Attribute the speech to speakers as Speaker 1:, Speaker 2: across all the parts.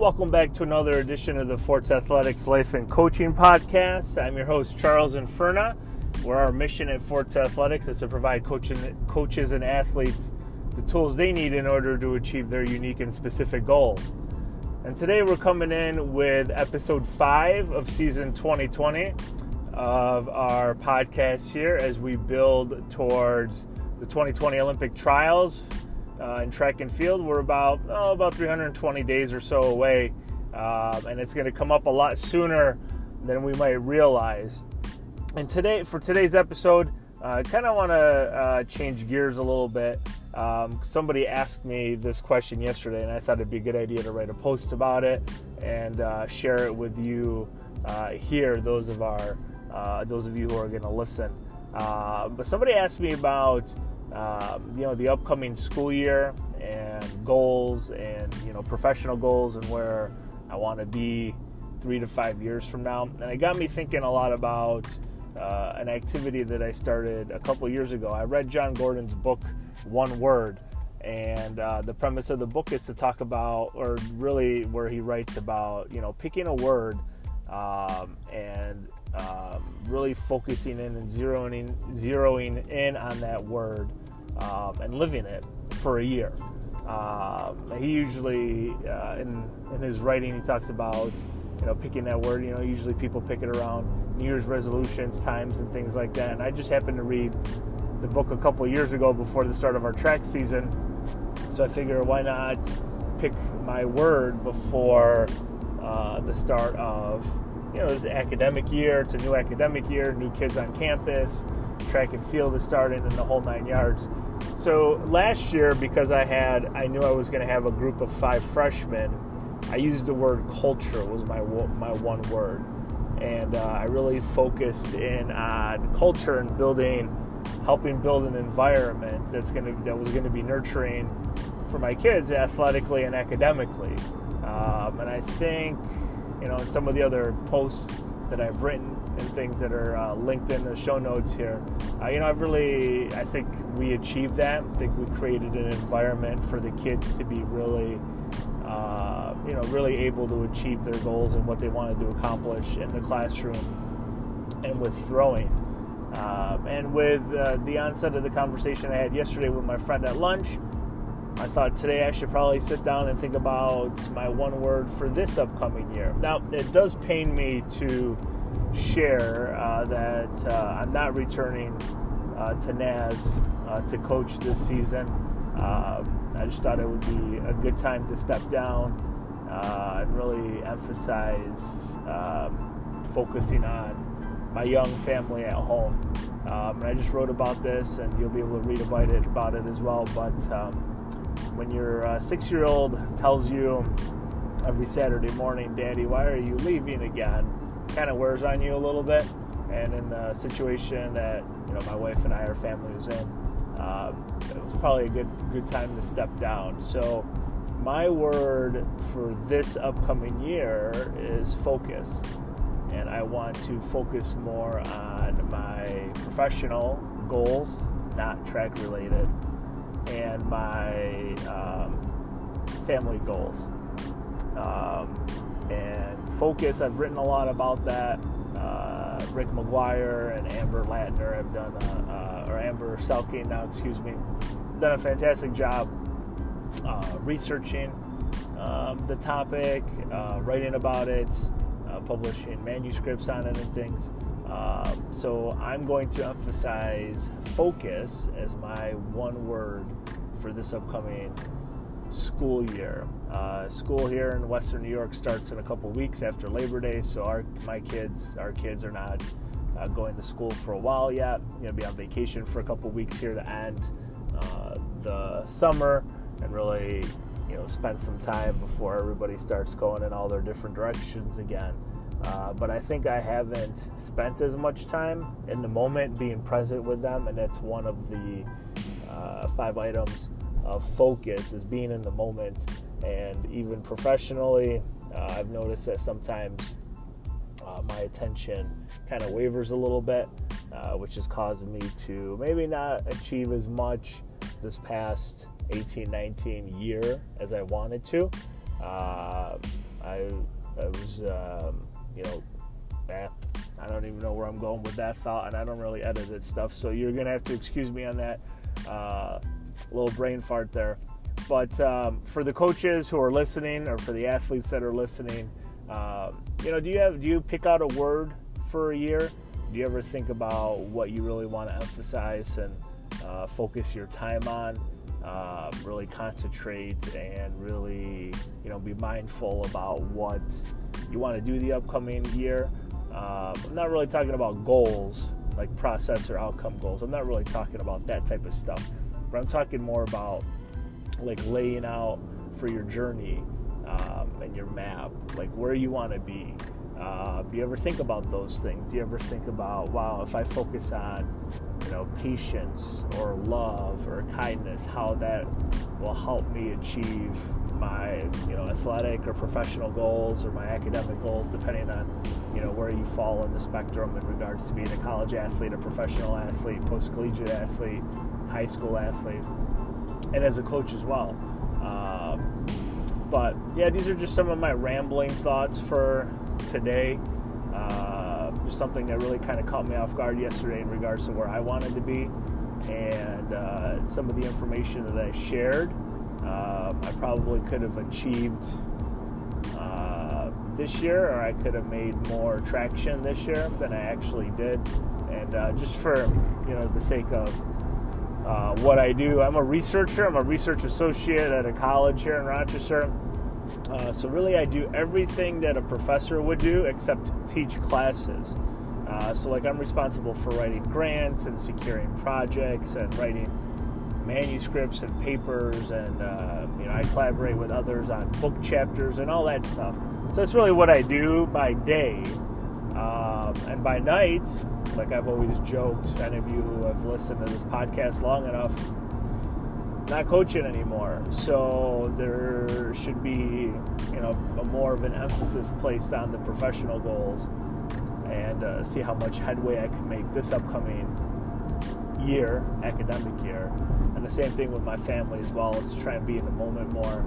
Speaker 1: Welcome back to another edition of the Forza Athletics Life and Coaching Podcast. I'm your host, Charles Infurna, where our mission at Forza Athletics is to provide coaching, coaches and athletes the tools they need in order to achieve their unique and specific goals. And today we're coming in with episode five of season 2020 of our podcast here as we build towards the 2020 Olympic trials uh, in track and field. We're about oh, about 320 days or so away, um, and it's going to come up a lot sooner than we might realize. And today, for today's episode, I uh, kind of want to uh, change gears a little bit. Um, somebody asked me this question yesterday, and I thought it'd be a good idea to write a post about it and uh, share it with you uh, here. Those of our uh, those of you who are going to listen. Uh, but somebody asked me about um, you know the upcoming school year and goals and you know professional goals and where I want to be three to five years from now. And it got me thinking a lot about uh, an activity that I started a couple years ago. I read Jon Gordon's book, One Word, and uh, the premise of the book is to talk about, or really where he writes about, you know, picking a word um, and um, really focusing in and zeroing zeroing in on that word um, and living it for a year. Um, he usually uh, in in his writing he talks about you know picking that word. You know, usually people pick it around New Year's resolutions, times, and things like that. And I just happened to read the book a couple years ago before the start of our track season, so I figure why not pick my word before uh, the start of you know this academic year. It's a new academic year, new kids on campus, track and field is starting, and the whole nine yards. So last year, because I had, I knew I was going to have a group of five freshmen. I used the word culture was my my one word, and uh, I really focused in on culture and building, helping build an environment that's going to that was going to be nurturing for my kids athletically and academically. Um, and I think you know, and some of the other posts that I've written and things that are uh, linked in the show notes here. Uh, you know, I've really, I think we achieved that. I think we created an environment for the kids to be really, uh, you know, really able to achieve their goals and what they wanted to accomplish in the classroom and with throwing. Um, and with uh, the onset of the conversation I had yesterday with my friend at lunch, I thought today I should probably sit down and think about my one word for this upcoming year. Now, it does pain me to share uh, that uh, I'm not returning uh, to NAS uh, to coach this season. Um, I just thought it would be a good time to step down uh, and really emphasize um, focusing on my young family at home. Um, and I just wrote about this, and you'll be able to read about it, about it as well. But um, when your six year old tells you every Saturday morning, Daddy, why are you leaving again? Kind of wears on you a little bit. And in the situation that you know my wife and I, our family was in, um, it was probably a good good time to step down. So my word for this upcoming year is focus, and I want to focus more on my professional goals, not track related and my um, family goals. Um, and focus, I've written a lot about that. Uh, Rick McGuire and Amber Latner have done, uh, uh, or Amber Selking now, excuse me, done a fantastic job uh, researching um, the topic, uh, writing about it, uh, publishing manuscripts on it, and things. Um, so I'm going to emphasize focus as my one word for this upcoming school year. Uh, school here in Western New York starts in a couple weeks after Labor Day, so our my kids, our kids are not uh, going to school for a while yet. Going to be on vacation for a couple weeks here to end uh, the summer and really, you know, spend some time before everybody starts going in all their different directions again. Uh, but I think I haven't spent as much time in the moment being present with them, and that's one of the uh, five items of focus is being in the moment. And even professionally, uh, I've noticed that sometimes uh, my attention kind of wavers a little bit, uh, which has caused me to maybe not achieve as much this past 18 19 year as I wanted to. Uh, I, I was, um, you know, eh, I don't even know where I'm going with that thought, and I don't really edit it stuff, so you're gonna have to excuse me on that uh, little brain fart there. But um, for the coaches who are listening, or for the athletes that are listening, um, you know, do you have do you pick out a word for a year? Do you ever think about what you really want to emphasize and uh, focus your time on? Um, really concentrate and really, you know, be mindful about what you want to do the upcoming year. Um, I'm not really talking about goals like process or outcome goals. I'm not really talking about that type of stuff, but I'm talking more about like laying out for your journey um, and your map, like where you want to be. Uh, do you ever think about those things? Do you ever think about, wow, if I focus on, you know, patience or love or kindness, how that will help me achieve my, you know, athletic or professional goals or my academic goals, depending on, you know, where you fall in the spectrum in regards to being a college athlete, a professional athlete, post collegiate athlete, high school athlete, and as a coach as well. Um, but yeah, these are just some of my rambling thoughts for today. Uh, just something that really kind of caught me off guard yesterday in regards to where I wanted to be, and uh, some of the information that I shared. Uh, I probably could have achieved uh, this year, or I could have made more traction this year than I actually did. And uh, just for you know the sake of uh, what I do. I'm a researcher. I'm a research associate at a college here in Rochester. Uh, so really, I do everything that a professor would do except teach classes. Uh, so like I'm responsible for writing grants and securing projects and writing manuscripts and papers and uh, you know I collaborate with others on book chapters and all that stuff. So that's really what I do by day. Um, and by night, like I've always joked, any of you who have listened to this podcast long enough, not coaching anymore. So there should be, you know, a more of an emphasis placed on the professional goals and uh, see how much headway I can make this upcoming year, academic year. And the same thing with my family as well, is to try and be in the moment more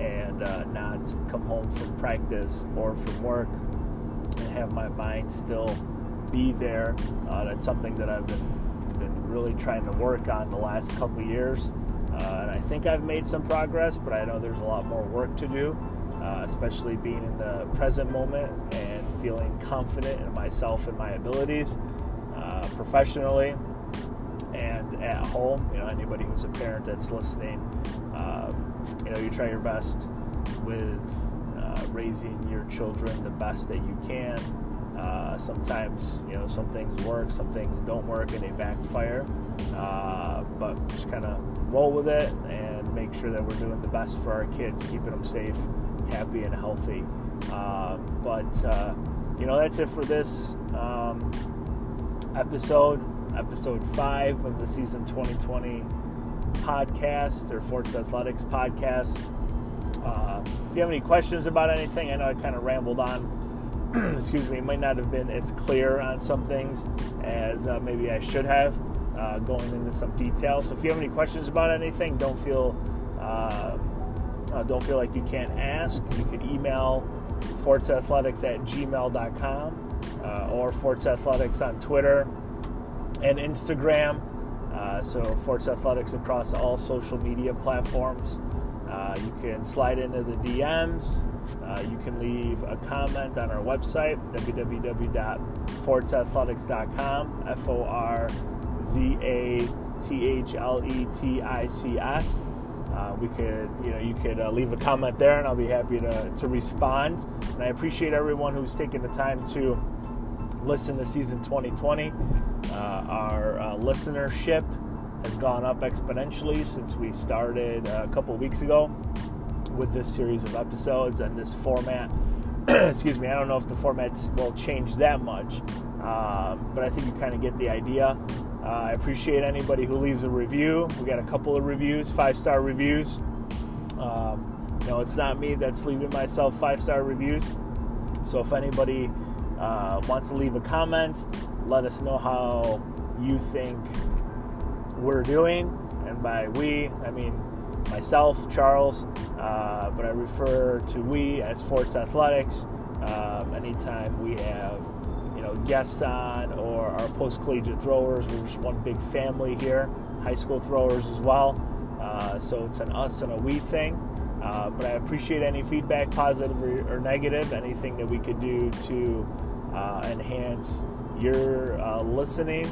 Speaker 1: and uh, not come home from practice or from work and have my mind still be there. Uh, that's something that I've been, been really trying to work on the last couple years. Uh, and I think I've made some progress, but I know there's a lot more work to do, uh, especially being in the present moment and feeling confident in myself and my abilities uh, professionally and at home. You know, anybody who's a parent that's listening, um, you know, you try your best with uh, raising your children the best that you can. Uh, sometimes, you know, some things work, some things don't work, and they backfire. Uh, but just kind of roll with it and make sure that we're doing the best for our kids, keeping them safe, happy, and healthy. Um, but uh, you know, that's it for this um, episode, episode five of the season 2020 podcast or Forza Athletics podcast. Uh, if you have any questions about anything, I know I kind of rambled on. excuse me, might not have been as clear on some things as uh, maybe I should have, uh, going into some detail. So if you have any questions about anything, don't feel uh, uh, don't feel like you can't ask. You can email forzathletics at gmail.com uh, or Forza Athletics on Twitter and Instagram. Uh, so Forza Athletics across all social media platforms. Uh, you can slide into the DMs. Uh, you can leave a comment on our website, www.forzathletics.com, F O R Z A T H L E T I C S. Uh, we could, you know, you could uh, leave a comment there, and I'll be happy to, to respond. And I appreciate everyone who's taken the time to listen to season 2020. Uh, our listenership has gone up exponentially since we started a couple weeks ago with this series of episodes and this format. Excuse me, I don't know if the format will change that much, um, but I think you kind of get the idea. Uh, I appreciate anybody who leaves a review. We got a couple of reviews, five star reviews. Um, you know, it's not me that's leaving myself five star reviews. So if anybody uh, wants to leave a comment, let us know how you think we're doing. And by we, I mean myself, Charles, uh, but I refer to we as Forza Athletics. Um, anytime we have you know guests on or our post collegiate throwers, we're just one big family here. High school throwers as well. Uh, so it's an us and a we thing. Uh, but I appreciate any feedback, positive or, or, negative, anything that we could do to uh, enhance your uh, listening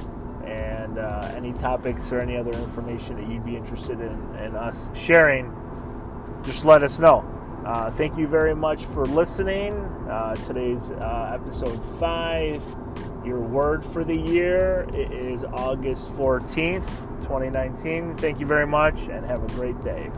Speaker 1: and uh, any topics or any other information that you'd be interested in, in us sharing, just let us know. Uh, thank you very much for listening. Uh, today's uh, episode five. Your word for the year it is August 14th, 2019. Thank you very much and have a great day.